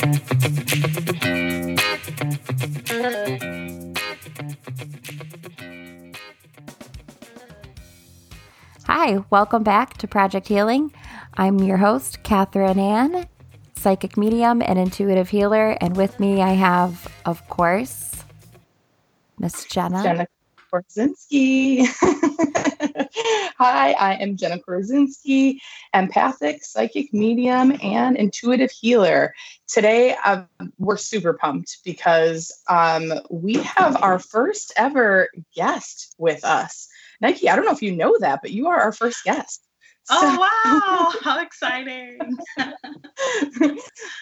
Hi, welcome back to Project Healing. I'm your host, Catherine Ann, psychic medium and intuitive healer. And with me, I have, of course, Miss Jenna. Jenna Korzinski. Hi, I am Jenna Korzinski, empathic, psychic medium, and intuitive healer. Today, um, we're super pumped because um, we have our first ever guest with us. Nike, I don't know if you know that, but you are our first guest. Oh wow, how exciting.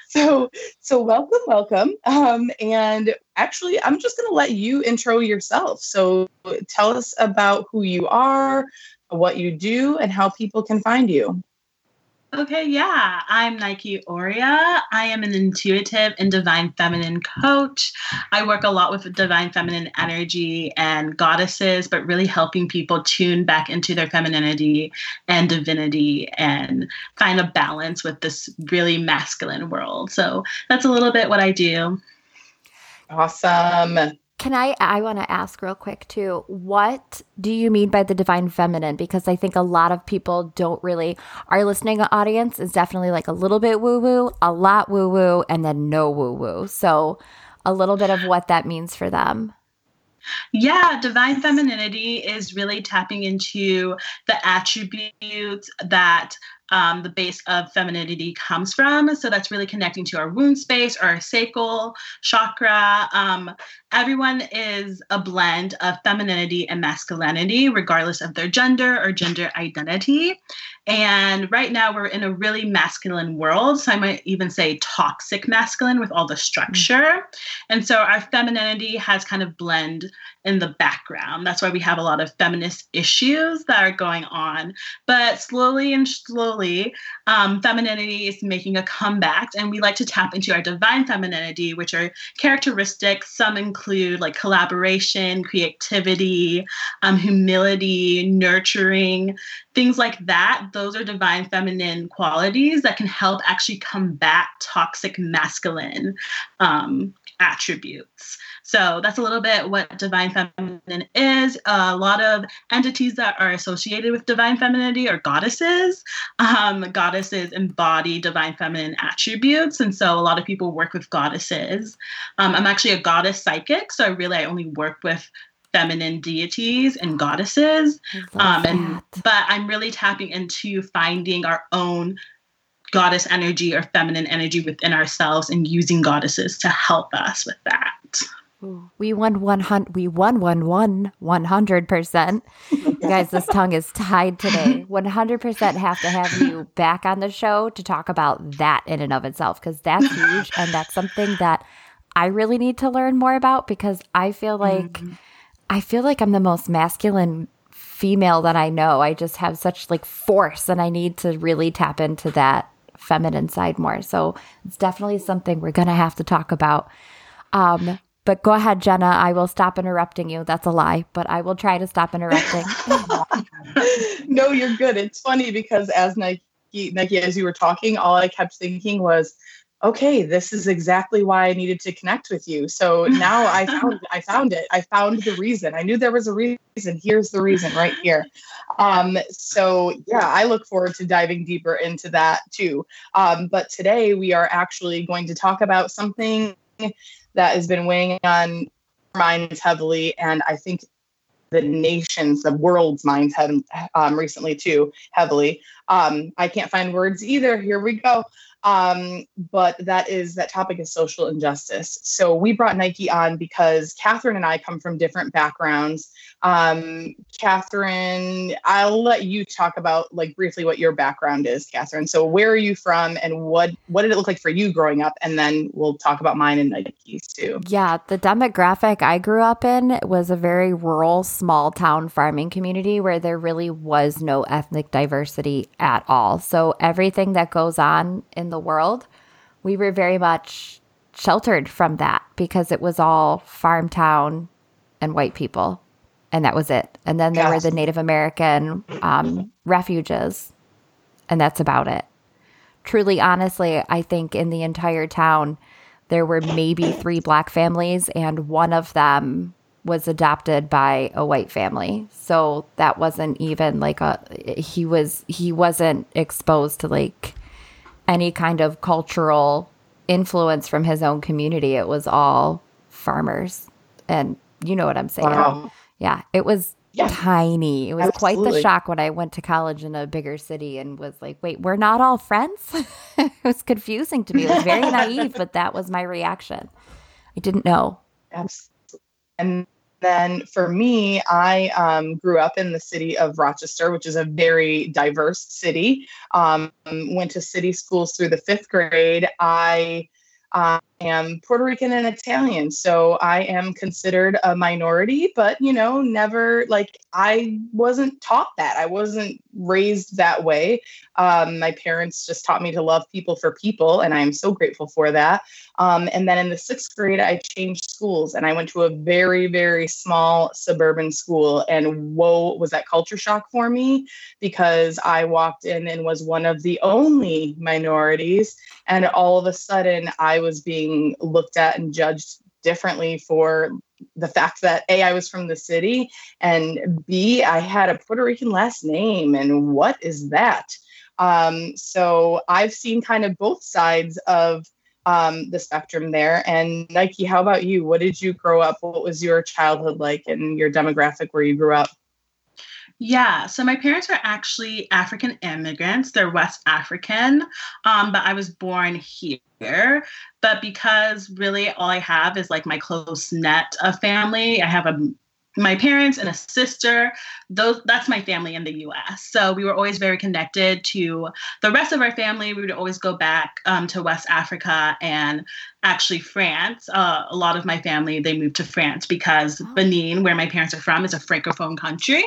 so so welcome, welcome. Um, and actually I'm just gonna let you intro yourself. So tell us about who you are, what you do, and how people can find you. Okay, yeah. I'm Nike Oria. I am an intuitive and divine feminine coach. I work a lot with divine feminine energy and goddesses, but really helping people tune back into their femininity and divinity and find a balance with this really masculine world. So that's a little bit what I do. Awesome. Can I? I want to ask real quick too. What do you mean by the divine feminine? Because I think a lot of people don't really. Our listening audience is definitely like a little bit woo woo, a lot woo woo, and then no woo woo. So, a little bit of what that means for them. Yeah, divine femininity is really tapping into the attributes that um, the base of femininity comes from. So that's really connecting to our womb space our sacral chakra. Um, everyone is a blend of femininity and masculinity, regardless of their gender or gender identity. And right now, we're in a really masculine world. So I might even say toxic masculine with all the structure. Mm-hmm. And so our femininity has kind of blend in the background. That's why we have a lot of feminist issues that are going on. But slowly and slowly, um, femininity is making a comeback. And we like to tap into our divine femininity, which are characteristics. Some include like collaboration, creativity, um, humility, nurturing, things like that those are divine feminine qualities that can help actually combat toxic masculine um, attributes. So that's a little bit what divine feminine is. A lot of entities that are associated with divine femininity are goddesses. Um, goddesses embody divine feminine attributes, and so a lot of people work with goddesses. Um, I'm actually a goddess psychic, so I really I only work with feminine deities and goddesses. Um, and but I'm really tapping into finding our own goddess energy or feminine energy within ourselves and using goddesses to help us with that. We won one hundred. We won one one one hundred percent. Guys, this tongue is tied today. One hundred percent have to have you back on the show to talk about that in and of itself because that's huge and that's something that I really need to learn more about because I feel like mm-hmm. I feel like I'm the most masculine female that I know. I just have such like force and I need to really tap into that feminine side more. So it's definitely something we're going to have to talk about. Um, but go ahead, Jenna. I will stop interrupting you. That's a lie, but I will try to stop interrupting. no, you're good. It's funny because as Nike, Nike, as you were talking, all I kept thinking was, okay, this is exactly why I needed to connect with you. So now I found I found it. I found the reason. I knew there was a reason. Here's the reason right here. Um, so yeah, I look forward to diving deeper into that too. Um, but today we are actually going to talk about something that has been weighing on minds heavily, and I think the nation's, the world's minds have um, recently too heavily. Um, I can't find words either. Here we go. Um, but that is that topic is social injustice. So we brought Nike on because Catherine and I come from different backgrounds. Um, Catherine, I'll let you talk about like briefly what your background is, Catherine. So where are you from and what what did it look like for you growing up? And then we'll talk about mine and Nike's too. Yeah, the demographic I grew up in was a very rural, small town farming community where there really was no ethnic diversity at all. So everything that goes on in the world, we were very much sheltered from that because it was all farm town and white people and that was it. And then there yes. were the Native American um, refuges, and that's about it. truly, honestly, I think in the entire town, there were maybe three black families, and one of them was adopted by a white family. So that wasn't even like a, he was, he wasn't exposed to like any kind of cultural influence from his own community. It was all farmers. And you know what I'm saying? Wow. Yeah. It was yeah. tiny. It was Absolutely. quite the shock when I went to college in a bigger city and was like, wait, we're not all friends? it was confusing to me. It was very naive, but that was my reaction. I didn't know. Absolutely. And then for me, I um, grew up in the city of Rochester, which is a very diverse city. Um, went to city schools through the fifth grade. I I am Puerto Rican and Italian, so I am considered a minority, but you know, never like I wasn't taught that. I wasn't raised that way. Um, my parents just taught me to love people for people, and I am so grateful for that. Um, and then in the sixth grade, I changed schools and I went to a very, very small suburban school. And whoa, was that culture shock for me because I walked in and was one of the only minorities. And all of a sudden, I was being looked at and judged differently for the fact that A, I was from the city, and B, I had a Puerto Rican last name. And what is that? Um, so I've seen kind of both sides of um, the spectrum there. And Nike, how about you? What did you grow up? What was your childhood like and your demographic where you grew up? Yeah, so my parents are actually African immigrants. They're West African, um, but I was born here. But because really all I have is like my close net of family, I have a my parents and a sister those that's my family in the us so we were always very connected to the rest of our family we would always go back um, to west africa and actually france uh, a lot of my family they moved to france because oh. benin where my parents are from is a francophone country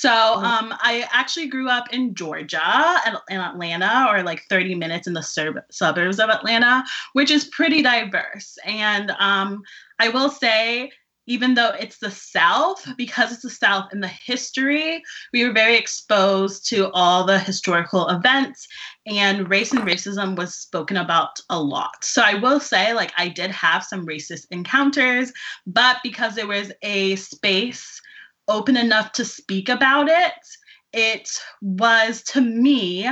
so um, I actually grew up in Georgia, in Atlanta, or like 30 minutes in the sur- suburbs of Atlanta, which is pretty diverse. And um, I will say even though it's the South, because it's the South in the history, we were very exposed to all the historical events, and race and racism was spoken about a lot. So I will say, like, I did have some racist encounters, but because there was a space open enough to speak about it, it was to me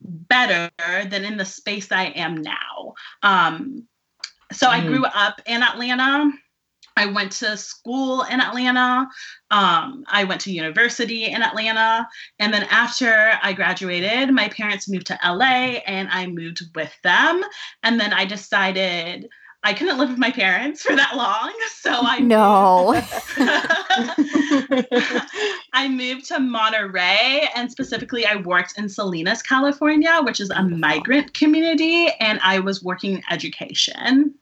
better than in the space I am now. Um, so mm. I grew up in Atlanta I went to school in Atlanta. Um, I went to university in Atlanta. And then after I graduated, my parents moved to LA and I moved with them. And then I decided I couldn't live with my parents for that long. So I No. I moved to Monterey and specifically I worked in Salinas, California, which is a migrant community, and I was working in education.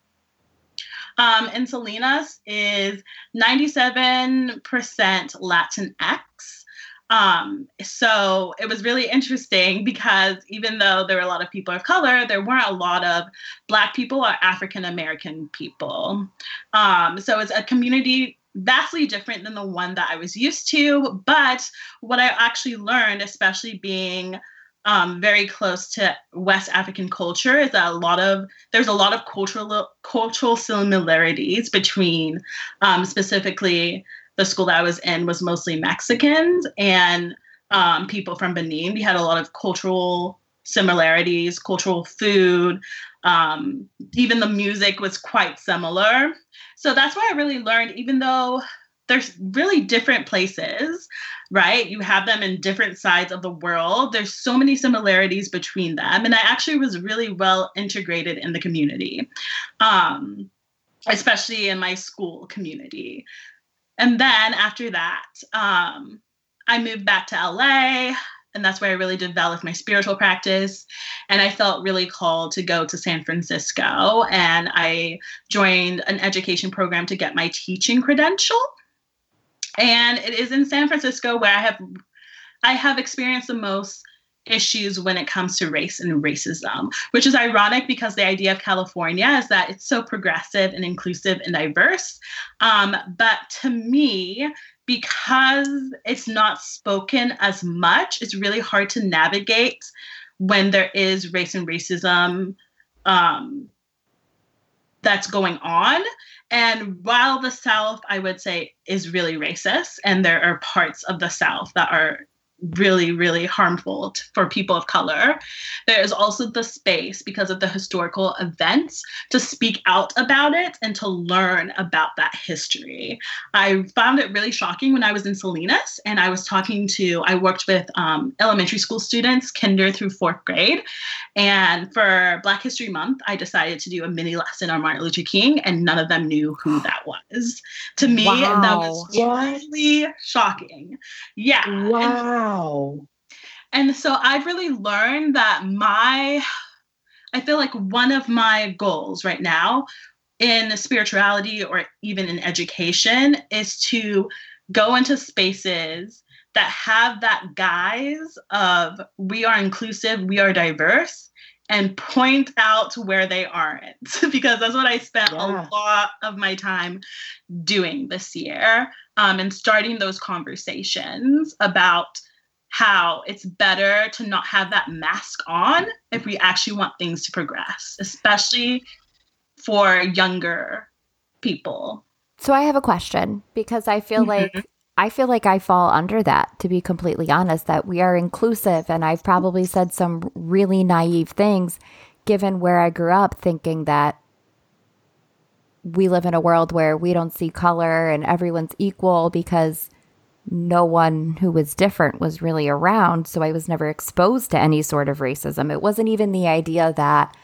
Um, and Salinas is 97% Latinx. Um, so it was really interesting because even though there were a lot of people of color, there weren't a lot of Black people or African American people. Um, so it's a community vastly different than the one that I was used to. But what I actually learned, especially being um, very close to West African culture is that a lot of there's a lot of cultural cultural similarities between um, specifically the school that I was in was mostly Mexicans and um, people from Benin. We had a lot of cultural similarities, cultural food. Um, even the music was quite similar. So that's why I really learned, even though there's really different places, right? You have them in different sides of the world. There's so many similarities between them. And I actually was really well integrated in the community, um, especially in my school community. And then after that, um, I moved back to LA. And that's where I really developed my spiritual practice. And I felt really called to go to San Francisco. And I joined an education program to get my teaching credential and it is in San Francisco where I have I have experienced the most issues when it comes to race and racism, which is ironic because the idea of California is that it's so progressive and inclusive and diverse. Um, but to me, because it's not spoken as much, it's really hard to navigate when there is race and racism um, that's going on. And while the South, I would say, is really racist, and there are parts of the South that are really, really harmful t- for people of color. There is also the space because of the historical events to speak out about it and to learn about that history. I found it really shocking when I was in Salinas and I was talking to, I worked with um, elementary school students, kinder through fourth grade. And for Black History Month, I decided to do a mini lesson on Martin Luther King, and none of them knew who that was. To me, wow. that was really shocking. Yeah. Wow. Wow. And so I've really learned that my, I feel like one of my goals right now in spirituality or even in education is to go into spaces that have that guise of we are inclusive, we are diverse, and point out where they aren't. because that's what I spent yeah. a lot of my time doing this year um, and starting those conversations about how it's better to not have that mask on if we actually want things to progress, especially for younger people. So I have a question because I feel mm-hmm. like I feel like I fall under that to be completely honest that we are inclusive and I've probably said some really naive things given where I grew up thinking that we live in a world where we don't see color and everyone's equal because no one who was different was really around so i was never exposed to any sort of racism. It wasn't even the idea that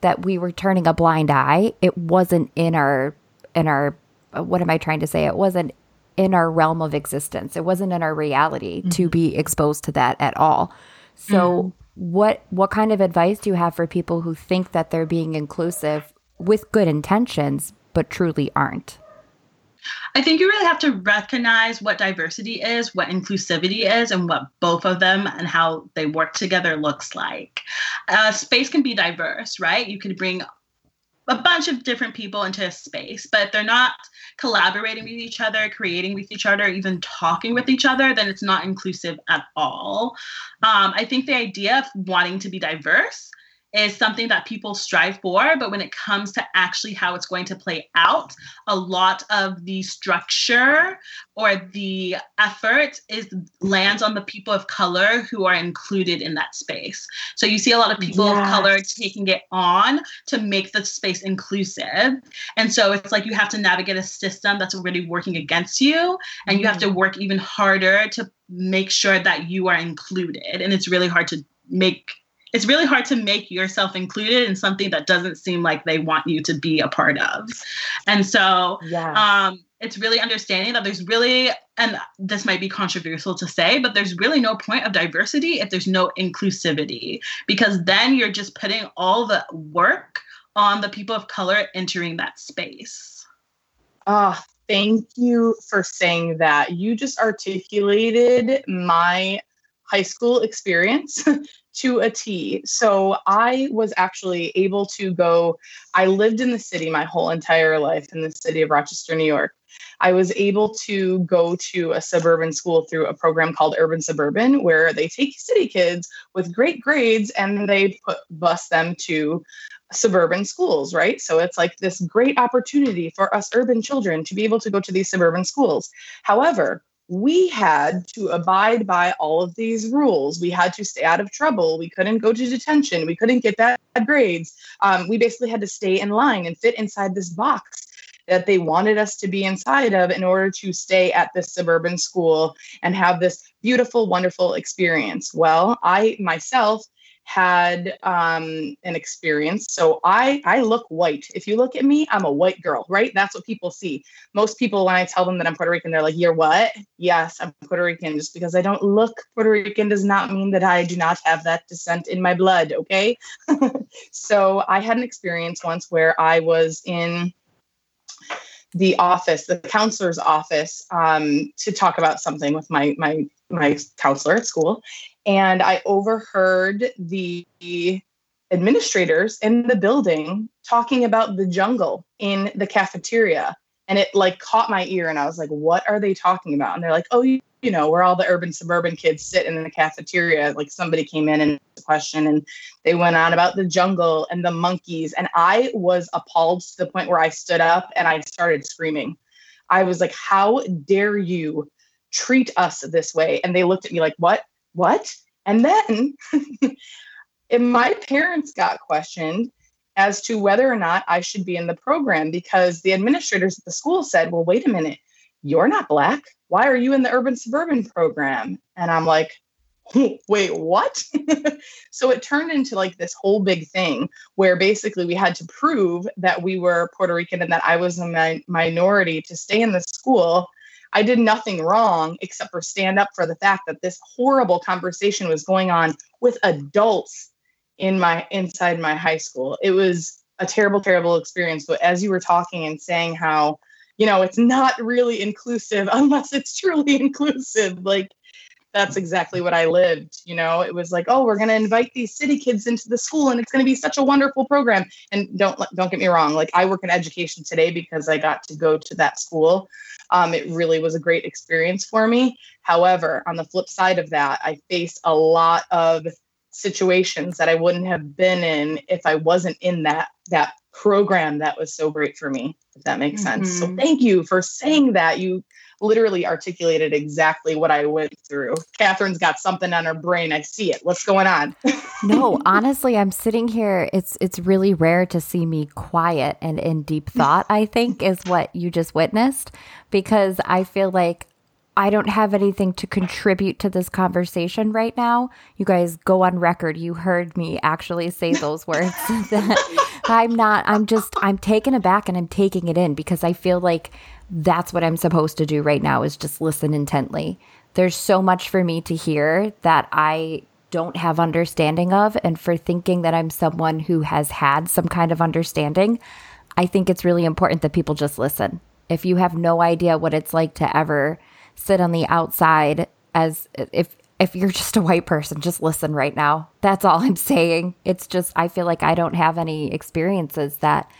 that we were turning a blind eye. It wasn't in our in our what am i trying to say? It wasn't in our realm of existence. It wasn't in our reality mm-hmm. to be exposed to that at all. So mm-hmm. what what kind of advice do you have for people who think that they're being inclusive with good intentions but truly aren't I think you really have to recognize what diversity is, what inclusivity is, and what both of them and how they work together looks like. Uh, space can be diverse, right? You can bring a bunch of different people into a space, but if they're not collaborating with each other, creating with each other, even talking with each other, then it's not inclusive at all. Um, I think the idea of wanting to be diverse is something that people strive for but when it comes to actually how it's going to play out a lot of the structure or the effort is lands on the people of color who are included in that space so you see a lot of people yes. of color taking it on to make the space inclusive and so it's like you have to navigate a system that's already working against you and you have to mm-hmm. work even harder to make sure that you are included and it's really hard to make it's really hard to make yourself included in something that doesn't seem like they want you to be a part of. And so yeah. um, it's really understanding that there's really, and this might be controversial to say, but there's really no point of diversity if there's no inclusivity, because then you're just putting all the work on the people of color entering that space. Ah, oh, thank you for saying that. You just articulated my high school experience to a T. So I was actually able to go, I lived in the city my whole entire life in the city of Rochester, New York. I was able to go to a suburban school through a program called Urban Suburban, where they take city kids with great grades and they put bus them to suburban schools, right? So it's like this great opportunity for us urban children to be able to go to these suburban schools. However, we had to abide by all of these rules. We had to stay out of trouble. We couldn't go to detention. We couldn't get bad grades. Um, we basically had to stay in line and fit inside this box that they wanted us to be inside of in order to stay at this suburban school and have this beautiful, wonderful experience. Well, I myself had um, an experience. So I I look white. If you look at me, I'm a white girl, right? That's what people see. Most people, when I tell them that I'm Puerto Rican, they're like, "You're what?" Yes, I'm Puerto Rican. Just because I don't look Puerto Rican does not mean that I do not have that descent in my blood. Okay. so I had an experience once where I was in the office, the counselor's office, um, to talk about something with my my my counselor at school, and I overheard the administrators in the building talking about the jungle in the cafeteria. And it like caught my ear, and I was like, what are they talking about? And they're like, oh, you you know, where all the urban suburban kids sit in the cafeteria. Like somebody came in and asked a question and they went on about the jungle and the monkeys. And I was appalled to the point where I stood up and I started screaming. I was like, How dare you treat us this way? And they looked at me like, What? What? And then and my parents got questioned as to whether or not I should be in the program because the administrators at the school said, Well, wait a minute, you're not black why are you in the urban suburban program? And I'm like, wait, what? so it turned into like this whole big thing where basically we had to prove that we were Puerto Rican and that I was a mi- minority to stay in the school. I did nothing wrong except for stand up for the fact that this horrible conversation was going on with adults in my inside my high school. It was a terrible, terrible experience. But as you were talking and saying how you know, it's not really inclusive unless it's truly inclusive. Like that's exactly what I lived. You know, it was like, oh, we're going to invite these city kids into the school, and it's going to be such a wonderful program. And don't don't get me wrong, like I work in education today because I got to go to that school. Um, it really was a great experience for me. However, on the flip side of that, I faced a lot of situations that I wouldn't have been in if I wasn't in that that program that was so great for me, if that makes mm-hmm. sense. So mm-hmm. thank you for saying that. You literally articulated exactly what I went through. Catherine's got something on her brain. I see it. What's going on? no, honestly, I'm sitting here. It's it's really rare to see me quiet and in deep thought, I think, is what you just witnessed. Because I feel like I don't have anything to contribute to this conversation right now. You guys go on record. You heard me actually say those words. I'm not, I'm just, I'm taken aback and I'm taking it in because I feel like that's what I'm supposed to do right now is just listen intently. There's so much for me to hear that I don't have understanding of. And for thinking that I'm someone who has had some kind of understanding, I think it's really important that people just listen. If you have no idea what it's like to ever, sit on the outside as if if you're just a white person, just listen right now. That's all I'm saying. It's just I feel like I don't have any experiences that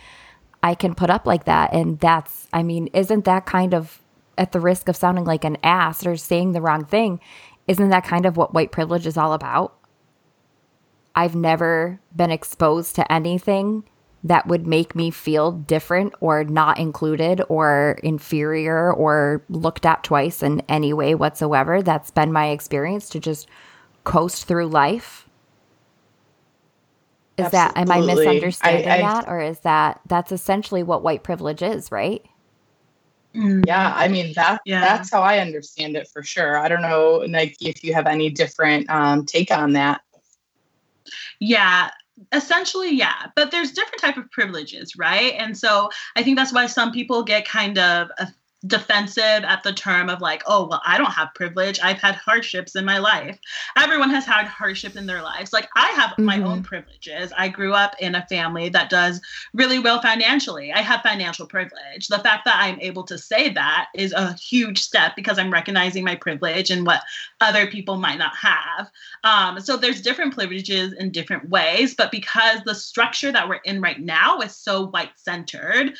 I can put up like that and that's I mean, isn't that kind of at the risk of sounding like an ass or saying the wrong thing? Isn't that kind of what white privilege is all about? I've never been exposed to anything that would make me feel different or not included or inferior or looked at twice in any way whatsoever. That's been my experience to just coast through life. Is Absolutely. that am I misunderstanding I, I, that or is that that's essentially what white privilege is, right? Mm. Yeah, I mean that yeah. that's how I understand it for sure. I don't know, like if you have any different um, take on that. Yeah, essentially yeah but there's different type of privileges right? And so i think that's why some people get kind of defensive at the term of like, oh, well, I don't have privilege. I've had hardships in my life. Everyone has had hardship in their lives. Like I have mm-hmm. my own mm-hmm. privileges. I grew up in a family that does really well financially. I have financial privilege. The fact that I'm able to say that is a huge step because I'm recognizing my privilege and what other people might not have. Um, so there's different privileges in different ways, but because the structure that we're in right now is so white centered,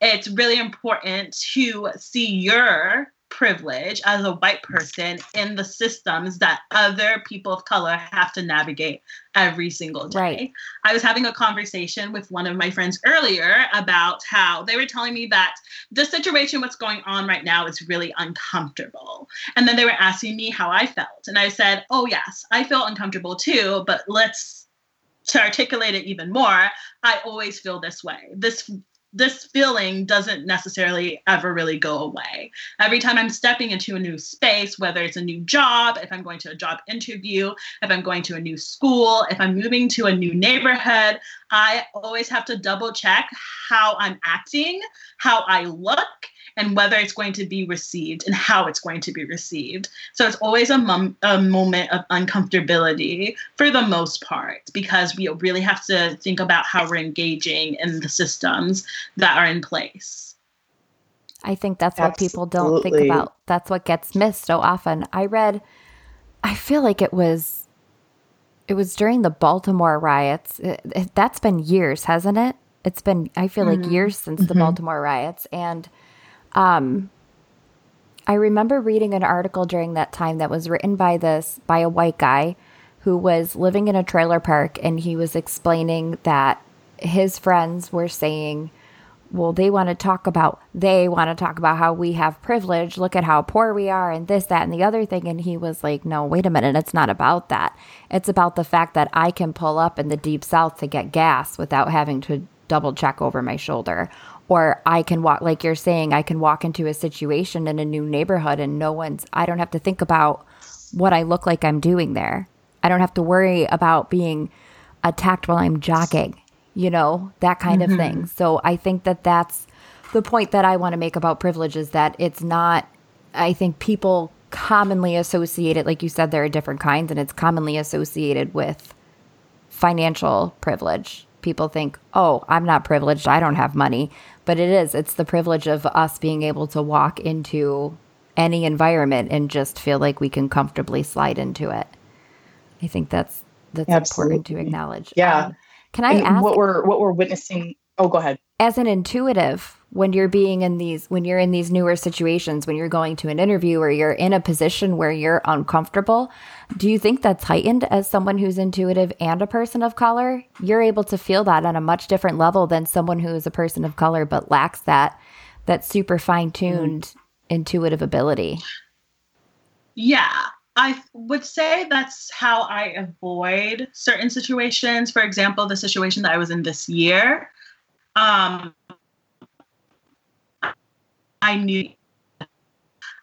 it's really important to see your privilege as a white person in the systems that other people of color have to navigate every single day. Right. I was having a conversation with one of my friends earlier about how they were telling me that the situation what's going on right now is really uncomfortable. And then they were asking me how I felt. And I said, "Oh yes, I feel uncomfortable too, but let's to articulate it even more, I always feel this way. This this feeling doesn't necessarily ever really go away. Every time I'm stepping into a new space, whether it's a new job, if I'm going to a job interview, if I'm going to a new school, if I'm moving to a new neighborhood, I always have to double check how I'm acting, how I look, and whether it's going to be received and how it's going to be received. So it's always a, mom- a moment of uncomfortability for the most part because we really have to think about how we're engaging in the systems that are in place. I think that's Absolutely. what people don't think about. That's what gets missed so often. I read, I feel like it was. It was during the Baltimore riots. It, it, that's been years, hasn't it? It's been, I feel mm-hmm. like years since mm-hmm. the Baltimore riots. And um, I remember reading an article during that time that was written by this by a white guy who was living in a trailer park and he was explaining that his friends were saying well, they want to talk about, they want to talk about how we have privilege. Look at how poor we are and this, that, and the other thing. And he was like, no, wait a minute. It's not about that. It's about the fact that I can pull up in the deep south to get gas without having to double check over my shoulder. Or I can walk, like you're saying, I can walk into a situation in a new neighborhood and no one's, I don't have to think about what I look like I'm doing there. I don't have to worry about being attacked while I'm jogging you know, that kind mm-hmm. of thing. So I think that that's the point that I want to make about privilege is that it's not, I think people commonly associate it, like you said, there are different kinds, and it's commonly associated with financial privilege. People think, oh, I'm not privileged, I don't have money. But it is, it's the privilege of us being able to walk into any environment and just feel like we can comfortably slide into it. I think that's that's Absolutely. important to acknowledge. Yeah. Um, can I ask what we're what we're witnessing? Oh, go ahead. As an intuitive, when you're being in these when you're in these newer situations, when you're going to an interview or you're in a position where you're uncomfortable, do you think that's heightened as someone who's intuitive and a person of color? You're able to feel that on a much different level than someone who is a person of color but lacks that that super fine-tuned mm. intuitive ability. Yeah, I would say that's how I avoid certain situations. For example, the situation that I was in this year, um, I knew,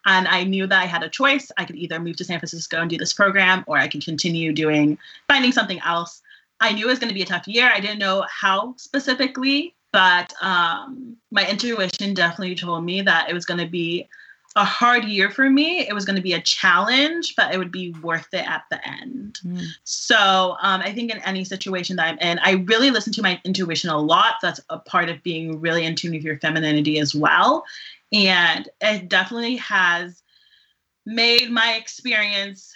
and I knew that I had a choice. I could either move to San Francisco and do this program, or I could continue doing finding something else. I knew it was going to be a tough year. I didn't know how specifically, but um, my intuition definitely told me that it was going to be a hard year for me. It was going to be a challenge, but it would be worth it at the end. Mm. So um, I think in any situation that I'm in, I really listen to my intuition a lot. That's a part of being really in tune with your femininity as well. And it definitely has made my experience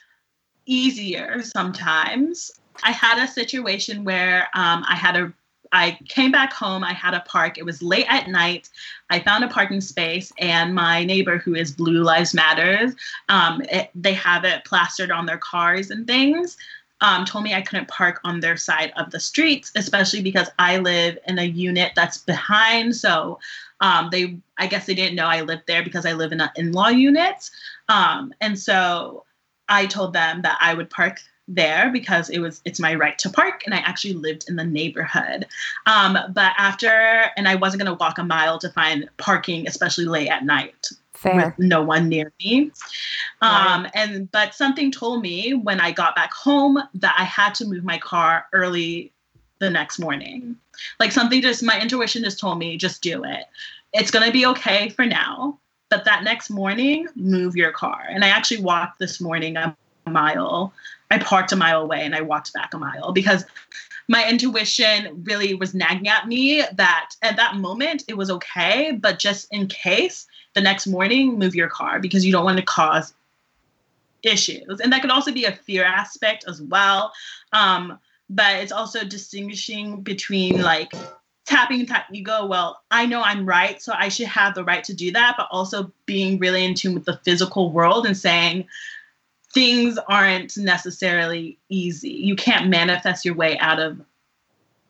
easier sometimes. I had a situation where um, I had a I came back home. I had a park. It was late at night. I found a parking space, and my neighbor, who is Blue Lives Matters, um, it, they have it plastered on their cars and things. Um, told me I couldn't park on their side of the streets, especially because I live in a unit that's behind. So um, they, I guess they didn't know I lived there because I live in an in-law unit. Um, and so I told them that I would park there because it was it's my right to park and i actually lived in the neighborhood um, but after and i wasn't going to walk a mile to find parking especially late at night Fair. with no one near me um, right. and but something told me when i got back home that i had to move my car early the next morning like something just my intuition just told me just do it it's going to be okay for now but that next morning move your car and i actually walked this morning a mile I parked a mile away and I walked back a mile because my intuition really was nagging at me that at that moment it was okay, but just in case the next morning, move your car because you don't want to cause issues. And that could also be a fear aspect as well. Um, but it's also distinguishing between like tapping that ego. Well, I know I'm right, so I should have the right to do that, but also being really in tune with the physical world and saying, things aren't necessarily easy. You can't manifest your way out of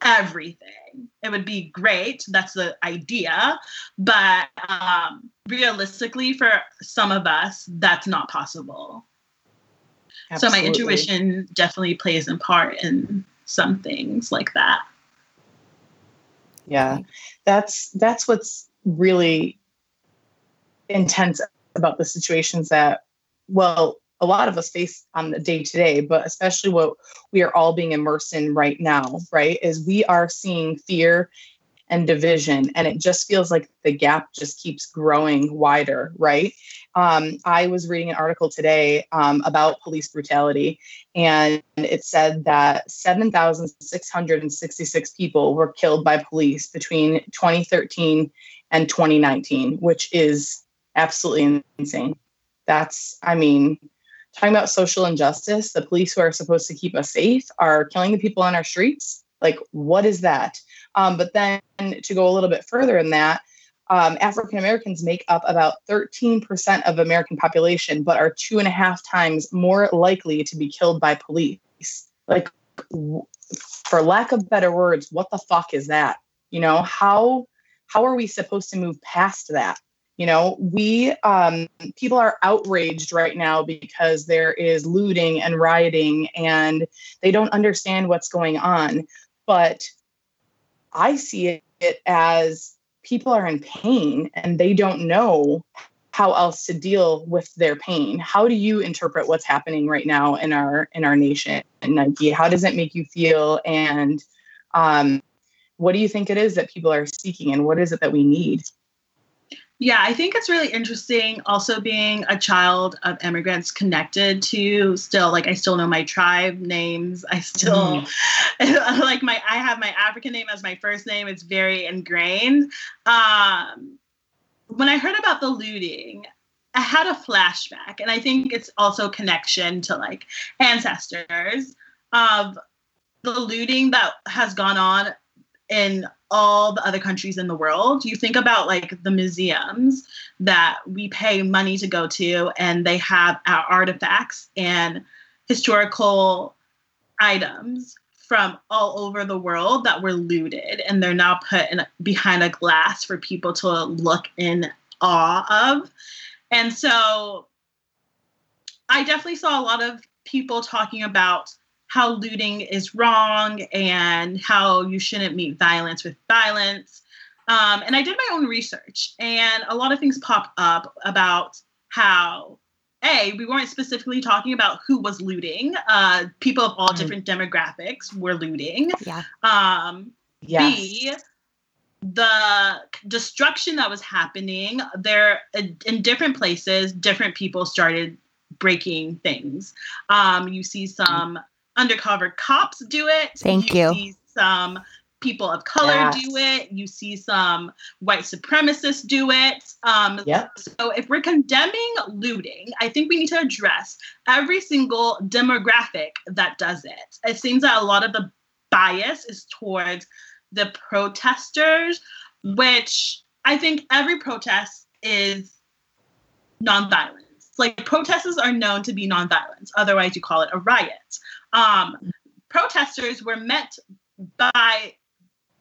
everything. It would be great. That's the idea. But um, realistically, for some of us, that's not possible. Absolutely. So my intuition definitely plays in part in some things like that. Yeah. That's that's what's really intense about the situations that well a lot of us face on the day to day, but especially what we are all being immersed in right now, right? Is we are seeing fear and division, and it just feels like the gap just keeps growing wider, right? Um, I was reading an article today um, about police brutality, and it said that 7,666 people were killed by police between 2013 and 2019, which is absolutely insane. That's, I mean, talking about social injustice, the police who are supposed to keep us safe are killing the people on our streets. Like, what is that? Um, but then to go a little bit further in that, um, African Americans make up about 13% of American population, but are two and a half times more likely to be killed by police. Like, for lack of better words, what the fuck is that? You know, how how are we supposed to move past that? You know, we um, people are outraged right now because there is looting and rioting, and they don't understand what's going on. But I see it as people are in pain and they don't know how else to deal with their pain. How do you interpret what's happening right now in our in our nation and nike? How does it make you feel? And um, what do you think it is that people are seeking and what is it that we need yeah, I think it's really interesting also being a child of immigrants connected to still like I still know my tribe names. I still mm. like my I have my African name as my first name. It's very ingrained. Um when I heard about the looting, I had a flashback and I think it's also connection to like ancestors of the looting that has gone on in all the other countries in the world. You think about like the museums that we pay money to go to, and they have our artifacts and historical items from all over the world that were looted, and they're now put in, behind a glass for people to look in awe of. And so I definitely saw a lot of people talking about how looting is wrong and how you shouldn't meet violence with violence. Um, and I did my own research, and a lot of things pop up about how a we weren't specifically talking about who was looting. Uh, people of all mm-hmm. different demographics were looting. Yeah. Um, yes. B the destruction that was happening there in different places different people started breaking things um, you see some undercover cops do it. Thank you. you. some people of color yes. do it. You see some white supremacists do it. Um, yep. So if we're condemning looting, I think we need to address every single demographic that does it. It seems that a lot of the bias is towards the protesters, which I think every protest is nonviolence. Like protests are known to be nonviolence. Otherwise, you call it a riot. Um, protesters were met by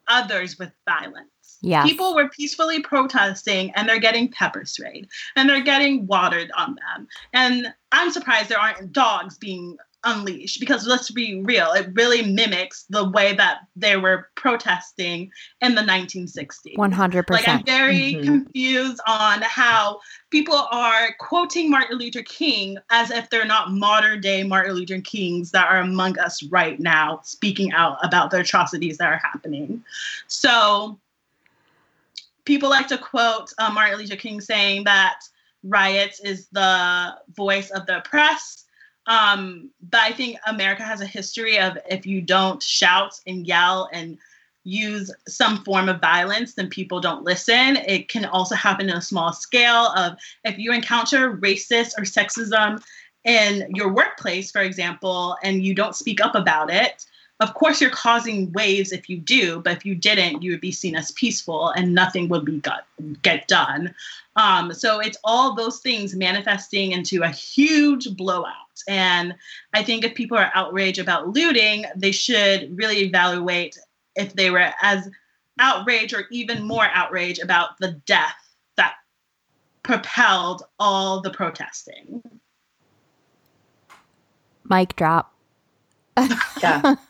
others with violence. Yeah. People were peacefully protesting and they're getting pepper sprayed and they're getting watered on them. And I'm surprised there aren't dogs being unleash because let's be real it really mimics the way that they were protesting in the 1960s 100% like i'm very mm-hmm. confused on how people are quoting martin luther king as if they're not modern day martin luther kings that are among us right now speaking out about the atrocities that are happening. So people like to quote uh, martin luther king saying that riots is the voice of the oppressed um, but I think America has a history of if you don't shout and yell and use some form of violence, then people don't listen. It can also happen in a small scale of if you encounter racist or sexism in your workplace, for example, and you don't speak up about it, of course you're causing waves if you do, but if you didn't, you would be seen as peaceful and nothing would be got, get done. Um, so it's all those things manifesting into a huge blowout. And I think if people are outraged about looting, they should really evaluate if they were as outraged or even more outraged about the death that propelled all the protesting. Mic drop. Yeah.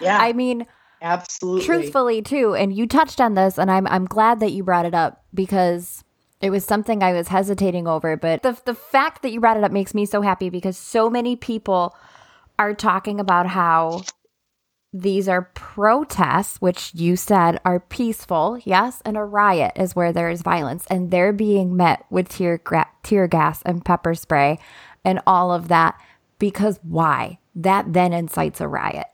Yeah. I mean, absolutely. Truthfully, too, and you touched on this, and I'm I'm glad that you brought it up because it was something I was hesitating over. But the the fact that you brought it up makes me so happy because so many people are talking about how these are protests, which you said are peaceful, yes, and a riot is where there is violence, and they're being met with tear gra- tear gas and pepper spray and all of that because why? That then incites a riot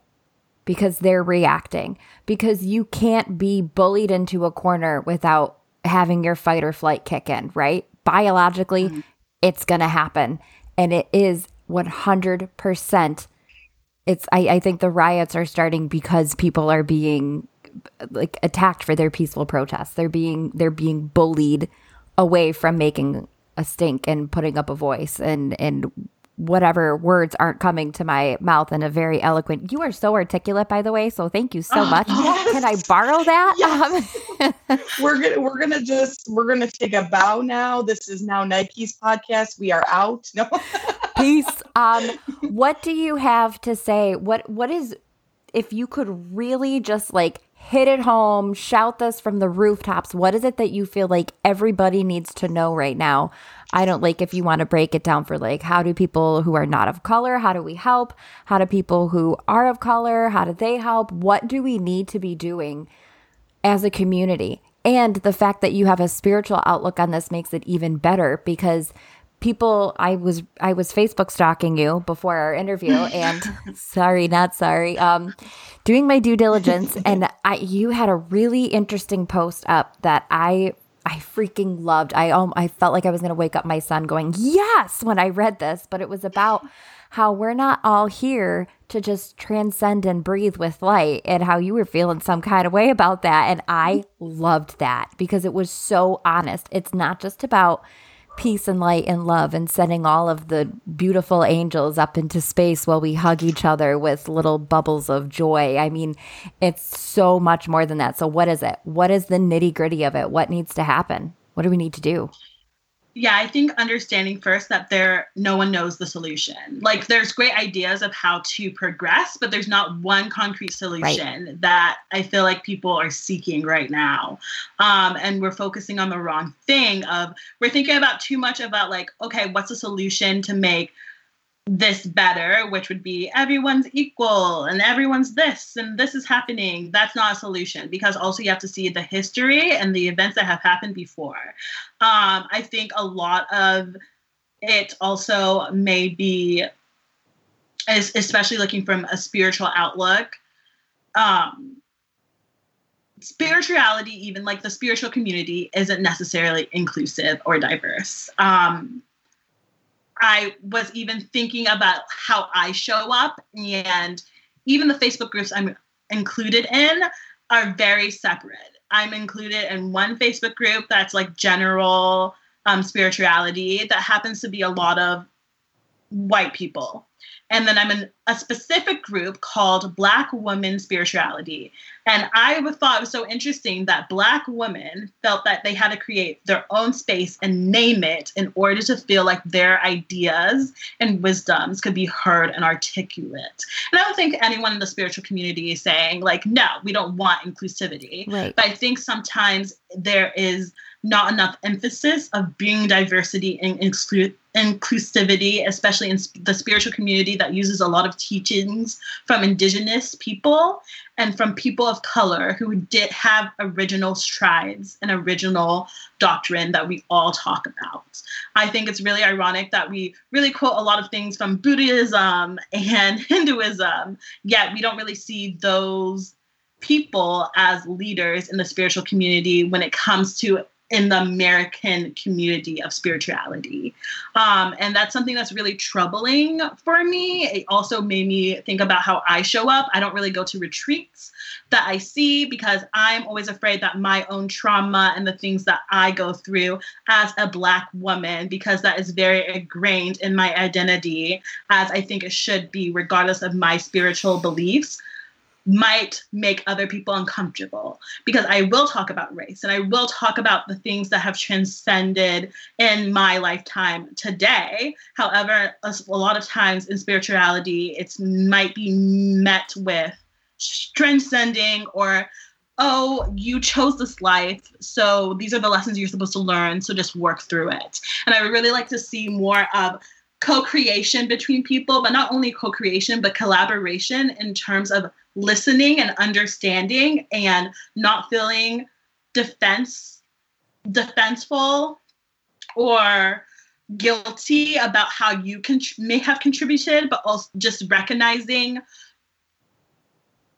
because they're reacting. Because you can't be bullied into a corner without having your fight or flight kick in, right? Biologically, mm-hmm. it's going to happen. And it is 100%. It's, I, I think the riots are starting because people are being like attacked for their peaceful protests. They're being they're being bullied away from making a stink and putting up a voice and and whatever words aren't coming to my mouth in a very eloquent. You are so articulate, by the way. So thank you so oh, much. Yes. Can I borrow that? Yes. Um, we're gonna we're gonna just we're gonna take a bow now. This is now Nike's podcast. We are out. No. Peace. Um, what do you have to say? What what is if you could really just like hit it home, shout this from the rooftops. What is it that you feel like everybody needs to know right now? I don't like if you want to break it down for like how do people who are not of color, how do we help? How do people who are of color, how do they help? What do we need to be doing as a community? And the fact that you have a spiritual outlook on this makes it even better because people i was i was facebook stalking you before our interview and sorry not sorry um doing my due diligence. And i you had a really interesting post up that i i freaking loved. I um i felt like i was going to wake up my son going yes when i read this but it was about how we're not all here to just transcend and breathe with light and how you were feeling some kind of way about that. And i loved that because it was so honest. It's not just about peace and light and love and sending all of the beautiful angels up into space while we hug each other with little bubbles of joy. I mean, it's so much more than that. So, what is it? What is the nitty gritty of it? What needs to happen? What do we need to do? Yeah i think understanding first that there no one knows the solution like there's great ideas of how to progress but there's not one concrete solution right. that i feel like people are seeking right now um, and we're focusing on the wrong thing of we're thinking about too much about like okay what's the solution to make this better, which would be everyone's equal and everyone's this and this is happening. That's not a solution because also you have to see the history and the events that have happened before. Um, I think a lot of it also may be, especially looking from a spiritual outlook. Um, spirituality, even like the spiritual community, isn't necessarily inclusive or diverse. Um, I was even thinking about how I show up, and even the Facebook groups I'm included in are very separate. I'm included in one Facebook group that's like general um, spirituality that happens to be a lot of white people. And then I'm in a specific group called Black Woman Spirituality. And I thought it was so interesting that Black women felt that they had to create their own space and name it in order to feel like their ideas and wisdoms could be heard and articulate. And I don't think anyone in the spiritual community is saying, like, no, we don't want inclusivity. Right. But I think sometimes there is not enough emphasis of being diversity and inclu- inclusivity, especially in the spiritual community that uses a lot of teachings from indigenous people and from people of color who did have original strides and original doctrine that we all talk about. I think it's really ironic that we really quote a lot of things from Buddhism and Hinduism, yet we don't really see those people as leaders in the spiritual community when it comes to in the American community of spirituality. Um, and that's something that's really troubling for me. It also made me think about how I show up. I don't really go to retreats that I see because I'm always afraid that my own trauma and the things that I go through as a Black woman, because that is very ingrained in my identity, as I think it should be, regardless of my spiritual beliefs might make other people uncomfortable because I will talk about race and I will talk about the things that have transcended in my lifetime today. However, a, a lot of times in spirituality, it might be met with transcending or oh, you chose this life, so these are the lessons you're supposed to learn, so just work through it. And I would really like to see more of co-creation between people, but not only co-creation, but collaboration in terms of listening and understanding and not feeling defense defenseful or guilty about how you can may have contributed but also just recognizing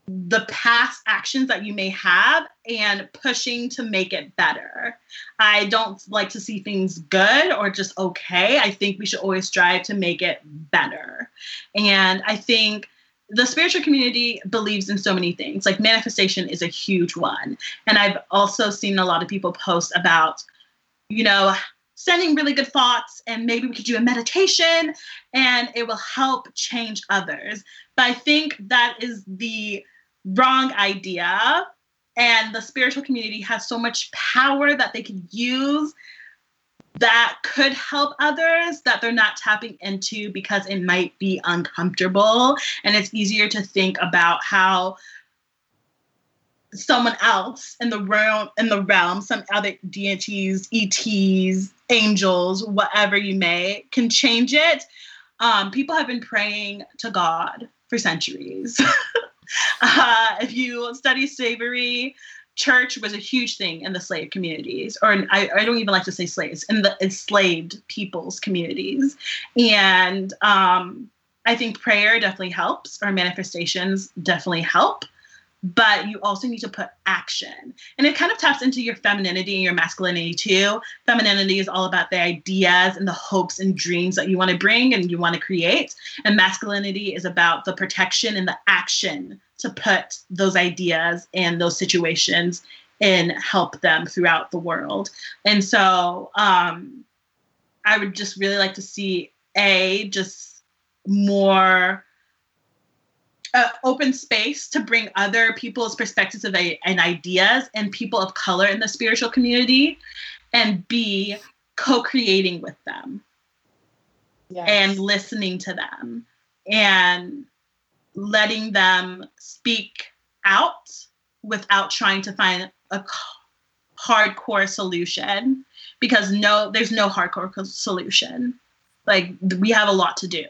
the past actions that you may have and pushing to make it better. I don't like to see things good or just okay. I think we should always strive to make it better. And I think the spiritual community believes in so many things. Like manifestation is a huge one. And I've also seen a lot of people post about, you know, sending really good thoughts and maybe we could do a meditation and it will help change others. But I think that is the wrong idea. And the spiritual community has so much power that they can use that could help others that they're not tapping into because it might be uncomfortable. And it's easier to think about how someone else in the realm in the realm some other deities ets angels whatever you may can change it. Um, people have been praying to god for centuries uh, if you study slavery church was a huge thing in the slave communities, or I, I don't even like to say slaves, in the enslaved people's communities. And um, I think prayer definitely helps, or manifestations definitely help but you also need to put action. And it kind of taps into your femininity and your masculinity too. Femininity is all about the ideas and the hopes and dreams that you want to bring and you want to create. And masculinity is about the protection and the action to put those ideas and those situations and help them throughout the world. And so um, I would just really like to see A, just more uh, open space to bring other people's perspectives of and ideas and people of color in the spiritual community, and B, co creating with them yes. and listening to them and letting them speak out without trying to find a hardcore solution because no there's no hardcore solution like we have a lot to do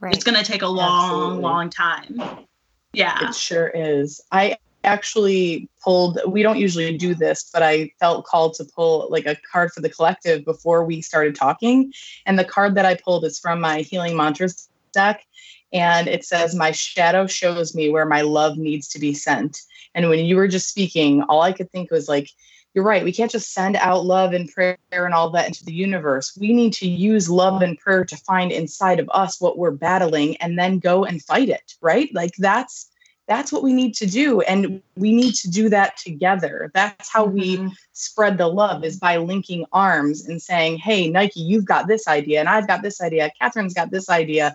Right. It's going to take a long, Absolutely. long time. Yeah. It sure is. I actually pulled, we don't usually do this, but I felt called to pull like a card for the collective before we started talking. And the card that I pulled is from my Healing Mantras deck. And it says, My shadow shows me where my love needs to be sent. And when you were just speaking, all I could think was like, you're right. We can't just send out love and prayer and all that into the universe. We need to use love and prayer to find inside of us what we're battling and then go and fight it, right? Like that's that's what we need to do and we need to do that together. That's how mm-hmm. we spread the love is by linking arms and saying, "Hey, Nike, you've got this idea and I've got this idea. Catherine's got this idea."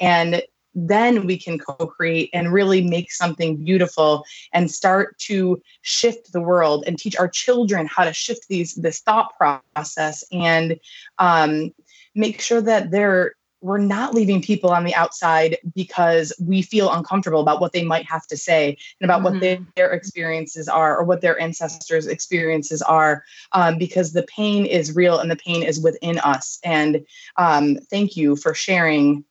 And then we can co-create and really make something beautiful and start to shift the world and teach our children how to shift these this thought process and um, make sure that they're we're not leaving people on the outside because we feel uncomfortable about what they might have to say and about mm-hmm. what they, their experiences are or what their ancestors' experiences are, um, because the pain is real and the pain is within us. And um, thank you for sharing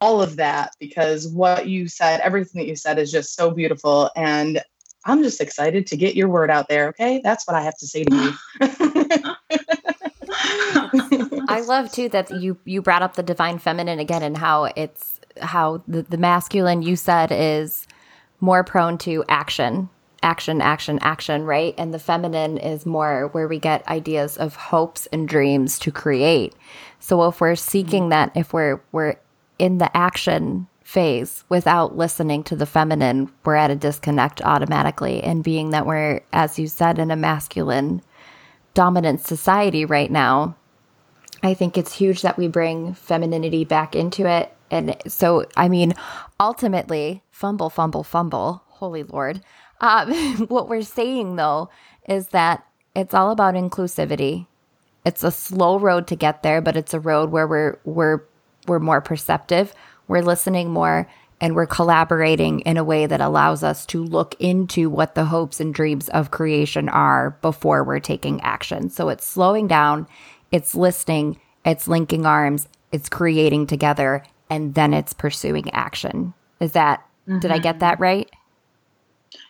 all of that because what you said, everything that you said is just so beautiful. And I'm just excited to get your word out there. Okay. That's what I have to say to you. I love too that you you brought up the divine feminine again and how it's how the, the masculine you said is more prone to action action action action right and the feminine is more where we get ideas of hopes and dreams to create so if we're seeking mm. that if we're we're in the action phase without listening to the feminine, we're at a disconnect automatically. And being that we're, as you said, in a masculine dominant society right now, I think it's huge that we bring femininity back into it. And so, I mean, ultimately, fumble, fumble, fumble, holy Lord. Um, what we're saying though is that it's all about inclusivity. It's a slow road to get there, but it's a road where we're we're we're more perceptive, we're listening more, and we're collaborating in a way that allows us to look into what the hopes and dreams of creation are before we're taking action. So it's slowing down, it's listening, it's linking arms, it's creating together, and then it's pursuing action. Is that, mm-hmm. did I get that mm-hmm. right?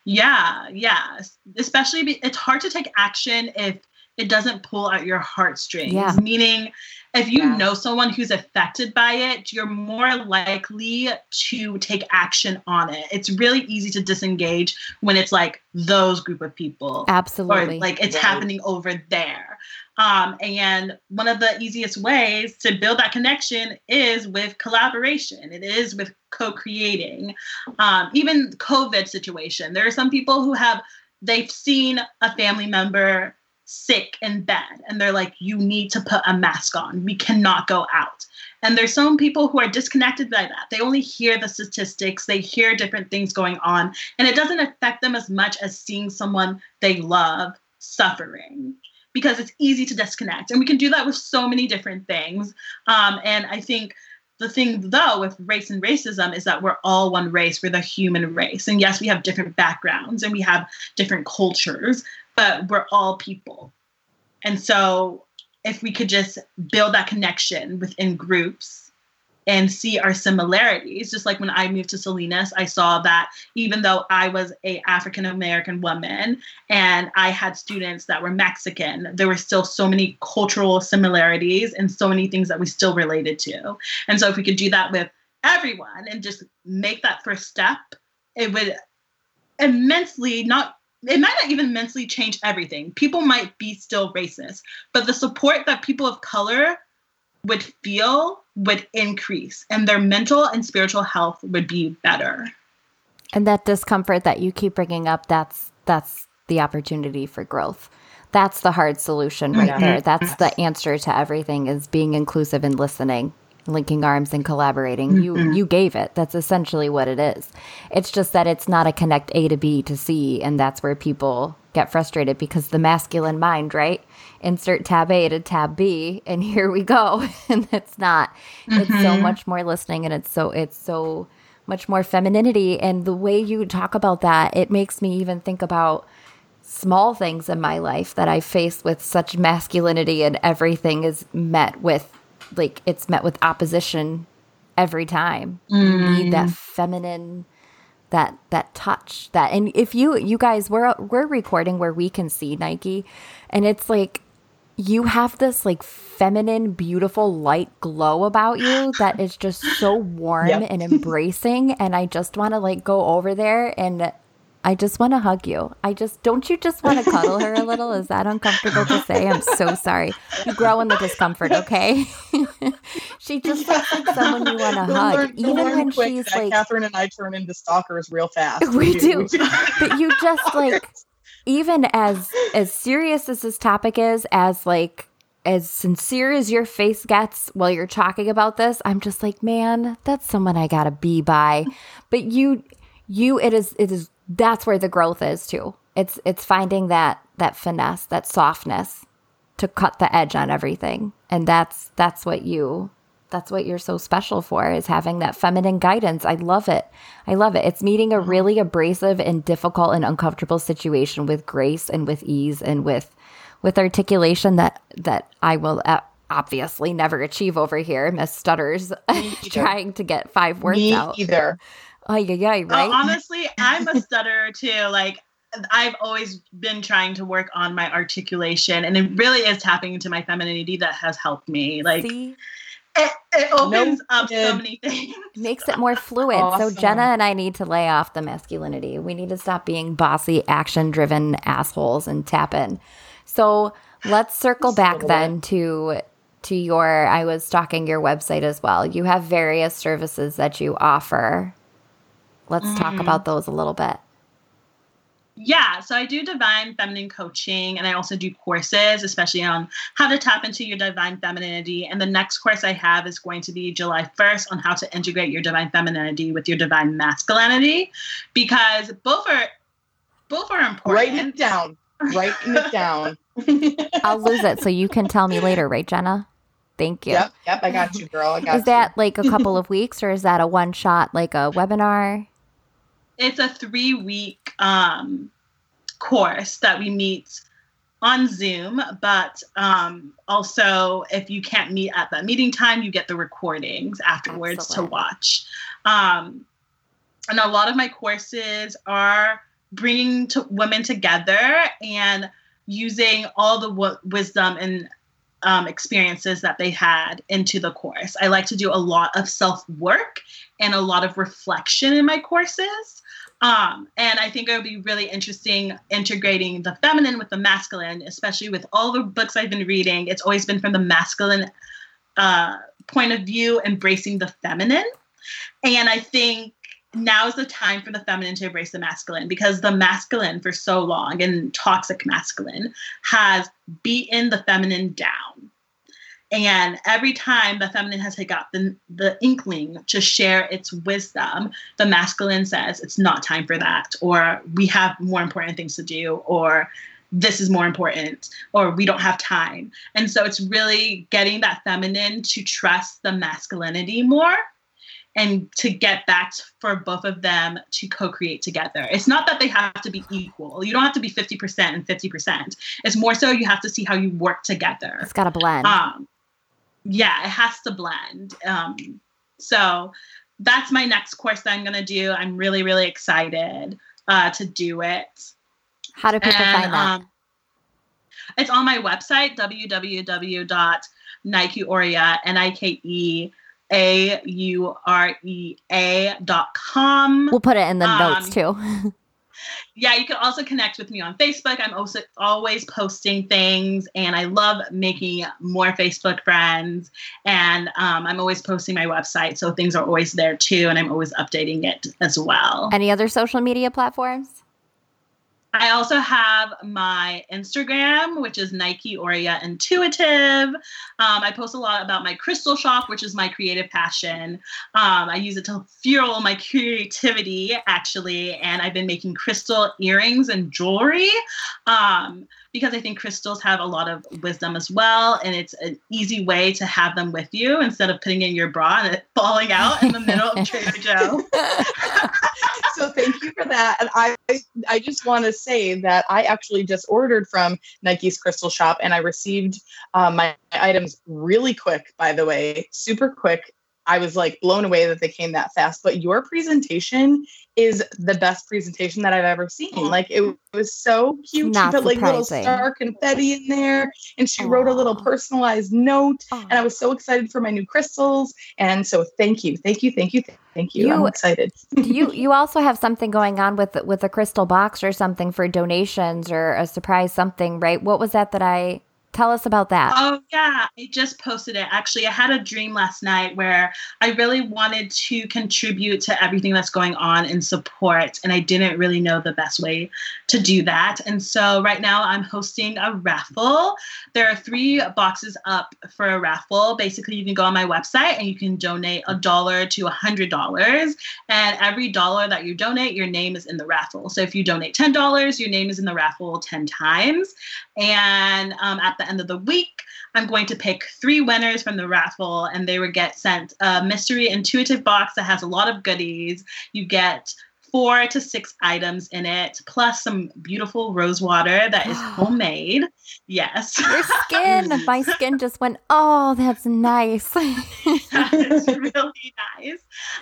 Yeah, yeah. Especially, it's hard to take action if it doesn't pull at your heartstrings. Yeah. Meaning, if you Yeah. know someone who's affected by it, you're more likely to take action on it. It's really easy to disengage when it's like those group of people Absolutely. or like it's Right. happening over there. Um, and one of the easiest ways to build that connection is with collaboration. It is with co-creating. Um, even COVID situation, there are some people who have they've seen a family member sick in bed, and they're like, "You need to put a mask on. We cannot go out." And there's some people who are disconnected by that. They only hear the statistics, they hear different things going on, and it doesn't affect them as much as seeing someone they love suffering because it's easy to disconnect. And we can do that with so many different things. Um, and I think the thing, though, with race and racism is that we're all one race. We're the human race. And yes, we have different backgrounds and we have different cultures, but we're all people. And so if we could just build that connection within groups and see our similarities just like when i moved to salinas i saw that even though i was a african american woman and i had students that were mexican there were still so many cultural similarities and so many things that we still related to and so if we could do that with everyone and just make that first step it would immensely not it might not even mentally change everything people might be still racist but the support that people of color would feel would increase and their mental and spiritual health would be better. And that discomfort that you keep bringing up, that's that's the opportunity for growth. That's the hard solution right Mhm. there. That's the answer to everything is being inclusive and listening, linking arms and collaborating. You Mhm. you gave it. That's essentially what it is. It's just that it's not a connect A to B to C and that's where people get frustrated because the masculine mind, right? Insert tab A to tab B and here we go. and it's not. It's so Mhm. much more listening and it's so it's so much more femininity and the way you talk about that it makes me even think about small things in my life that i face with such masculinity and everything is met with like it's met with opposition every time you need that mm. feminine that that touch that and if you you guys we're we're recording where we can see nike and it's like you have this like feminine, beautiful light glow about you that is just so warm Yep. and embracing. And I just want to like go over there and I just want to hug you. I just don't you just want to cuddle her a little? Is that uncomfortable to say? I'm so sorry. You grow in the discomfort, okay? she just looks like someone you want to We'll hug, learn- we'll even when quick she's uh, like Catherine and I turn into stalkers real fast. We do. but you just like even as as serious as this topic is as like as sincere as your face gets while you're talking about this i'm just like man that's someone i gotta be by but you you it is it is that's where the growth is too. It's it's finding that that finesse that softness to cut the edge on everything. And that's that's what you that's what you're so special for is having that feminine guidance. I love it. I love it. It's meeting a really abrasive and difficult and uncomfortable situation with grace and with ease and with with articulation that that i will uh, obviously never achieve over here. Miss stutters trying to get five words Me out. either. Oh yeah yeah Oh, right honestly, I'm a stutterer too. Like I've always been trying to work on my articulation, and it really is tapping into my femininity that has helped me. Like See? it, it opens Nope, up so many things. It makes it more fluid. Awesome. So Jenna and I need to lay off the masculinity. We need to stop being bossy, action-driven assholes and tap in. So let's circle back little then to to your. I was stalking your website as well. You have various services that you offer. Let's talk Mm. about those a little bit. Yeah, so I do divine feminine coaching and I also do courses, especially on how to tap into your divine femininity. And the next course I have is going to be July 1st on how to integrate your divine femininity with your divine masculinity because both are both are important. Writing it down. Writing it down. I'll lose it, so you can tell me later, right, Jenna? Thank you. Yep, yep, I got you, girl. I got Is that like a couple of weeks, or is that a one shot, like a webinar? It's a 3-week um course that we meet on Zoom, but um, also if you can't meet at that meeting time, you get the recordings afterwards Excellent. to watch. Um, and a lot of my courses are bringing to women together and using all the w- wisdom and um, experiences that they had into the course. I like to do a lot of self work and a lot of reflection in my courses. Um, and I think it would be really interesting integrating the feminine with the masculine, especially with all the books I've been reading. It's always been from the masculine uh, point of view, embracing the feminine. And I think now is the time for the feminine to embrace the masculine because the masculine for so long and toxic masculine has beaten the feminine down. And every time the feminine has got the, the inkling to share its wisdom, the masculine says it's not time for that, or we have more important things to do, or this is more important, or we don't have time. And so it's really getting that feminine to trust the masculinity more and to get back for both of them to co-create together. It's not that they have to be equal. You don't have to be 50% and 50%. It's more so you have to see how you work together. It's got to blend. Um, yeah, it has to blend. Um, so that's my next course that I'm going to do. I'm really, really excited uh, to do it. How do people and, find that? Um, it's on my website, www.nikeaurea, N-I-K-E, a U R E A dot com. We'll put it in the um, notes too. yeah, you can also connect with me on Facebook. I'm also always posting things, and I love making more Facebook friends. And um, I'm always posting my website, so things are always there too, and I'm always updating it as well. Any other social media platforms? I also have my Instagram, which is Nike Aurea Intuitive. Um, I post a lot about my crystal shop, which is my creative passion. Um, I use it to fuel my creativity, actually. And I've been making crystal earrings and jewelry um, because I think crystals have a lot of wisdom as well. And it's an easy way to have them with you instead of putting in your bra and it falling out in the middle of Trader Joe. so thank you for that. And I I just want to say that I actually just ordered from Nike's Crystal Shop and I received uh, my items really quick, by the way, super quick. I was like blown away that they came that fast. But your presentation is the best presentation that I've ever seen. Mm. Like it was so cute. Not she put like little star confetti in there and she Aww. wrote a little personalized note. Aww. And I was so excited for my new crystals. And so thank you. Thank you. Thank you. Thank you. you I'm excited. you you also have something going on with with a crystal box or something for donations or a surprise something, right? What was that that I Tell us about that. Oh, yeah. I just posted it. Actually, I had a dream last night where I really wanted to contribute to everything that's going on and support, and I didn't really know the best way to do that. And so right now I'm hosting a raffle. There are three boxes up for a raffle. Basically, you can go on my website and you can donate a dollar to a hundred dollars. And every dollar that you donate, your name is in the raffle. So if you donate $10, your name is in the raffle 10 times. And um, at the end of the week, I'm going to pick three winners from the raffle, and they will get sent a mystery intuitive box that has a lot of goodies. You get four to six items in it, plus some beautiful rose water that is homemade. Yes. Your skin. My skin just went, oh, that's nice. it's really nice.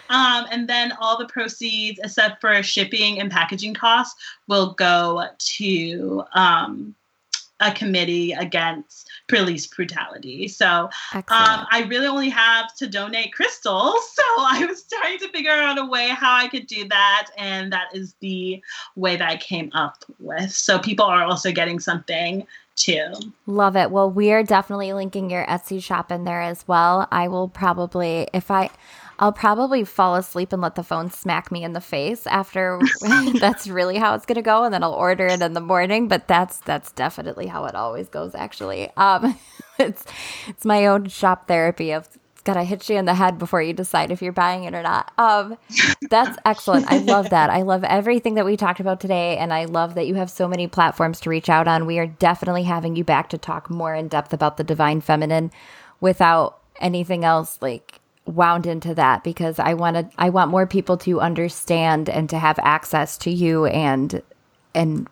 Um, and then all the proceeds, except for shipping and packaging costs, will go to um, a committee against police brutality. So um, I really only have to donate crystals. So I was trying to figure out a way how I could do that. And that is the way that I came up with. So people are also getting something too. Love it. Well, we are definitely linking your Etsy shop in there as well. I will probably, if I, I'll probably fall asleep and let the phone smack me in the face after that's really how it's going to go and then I'll order it in the morning, but that's that's definitely how it always goes actually. Um it's it's my own shop therapy of gotta hit you in the head before you decide if you're buying it or not. Um, that's excellent. I love that. I love everything that we talked about today, and I love that you have so many platforms to reach out on. We are definitely having you back to talk more in depth about the divine feminine without anything else like wound into that because I wanted I want more people to understand and to have access to you and and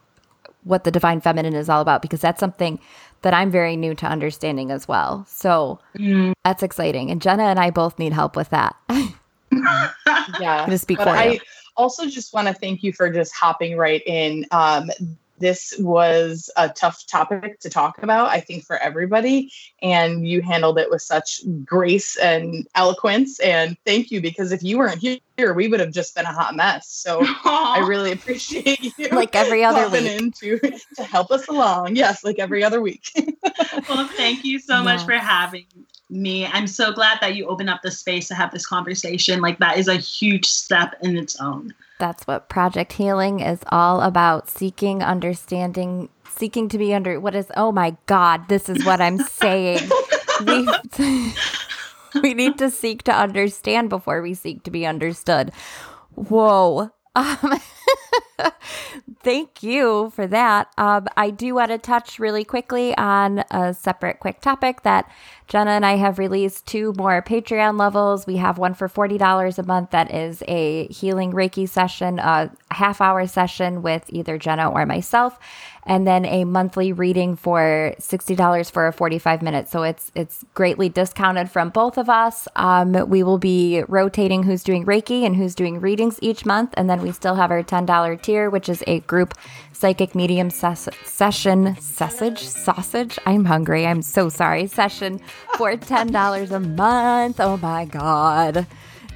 what the divine feminine is all about because that's something that I'm very new to understanding as well. So mm. that's exciting. And Jenna and I both need help with that. yeah. to speak but for I you. also just want to thank you for just hopping right in. Um, this was a tough topic to talk about, I think, for everybody. And you handled it with such grace and eloquence. And thank you, because if you weren't here, we would have just been a hot mess. So I really appreciate you. Like every other week. In to, to help us along. Yes, like every other week. well, thank you so much for having me. I'm so glad that you opened up the space to have this conversation. Like, that is a huge step in its own. That's what Project Healing is all about seeking understanding, seeking to be under what is, oh my God, this is what I'm saying. we, we need to seek to understand before we seek to be understood. Whoa. Um, thank you for that. Um, I do want to touch really quickly on a separate quick topic that Jenna and I have released two more Patreon levels. We have one for $40 a month that is a healing Reiki session, a half hour session with either Jenna or myself and then a monthly reading for $60 for a 45 minutes. So it's it's greatly discounted from both of us. Um, we will be rotating who's doing Reiki and who's doing readings each month. And then we still have our $10 tier, which is a group psychic medium ses- session sausage sausage i'm hungry i'm so sorry session for $10 a month oh my god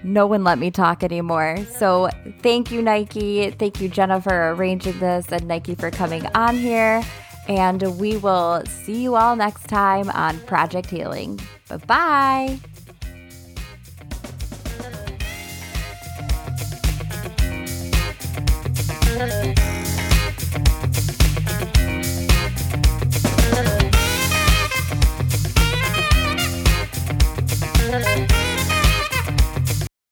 no one let me talk anymore. So thank you, Nike. Thank you, Jenna, for arranging this, and Nike for coming on here. And we will see you all next time on Project Healing. Bye bye. Thank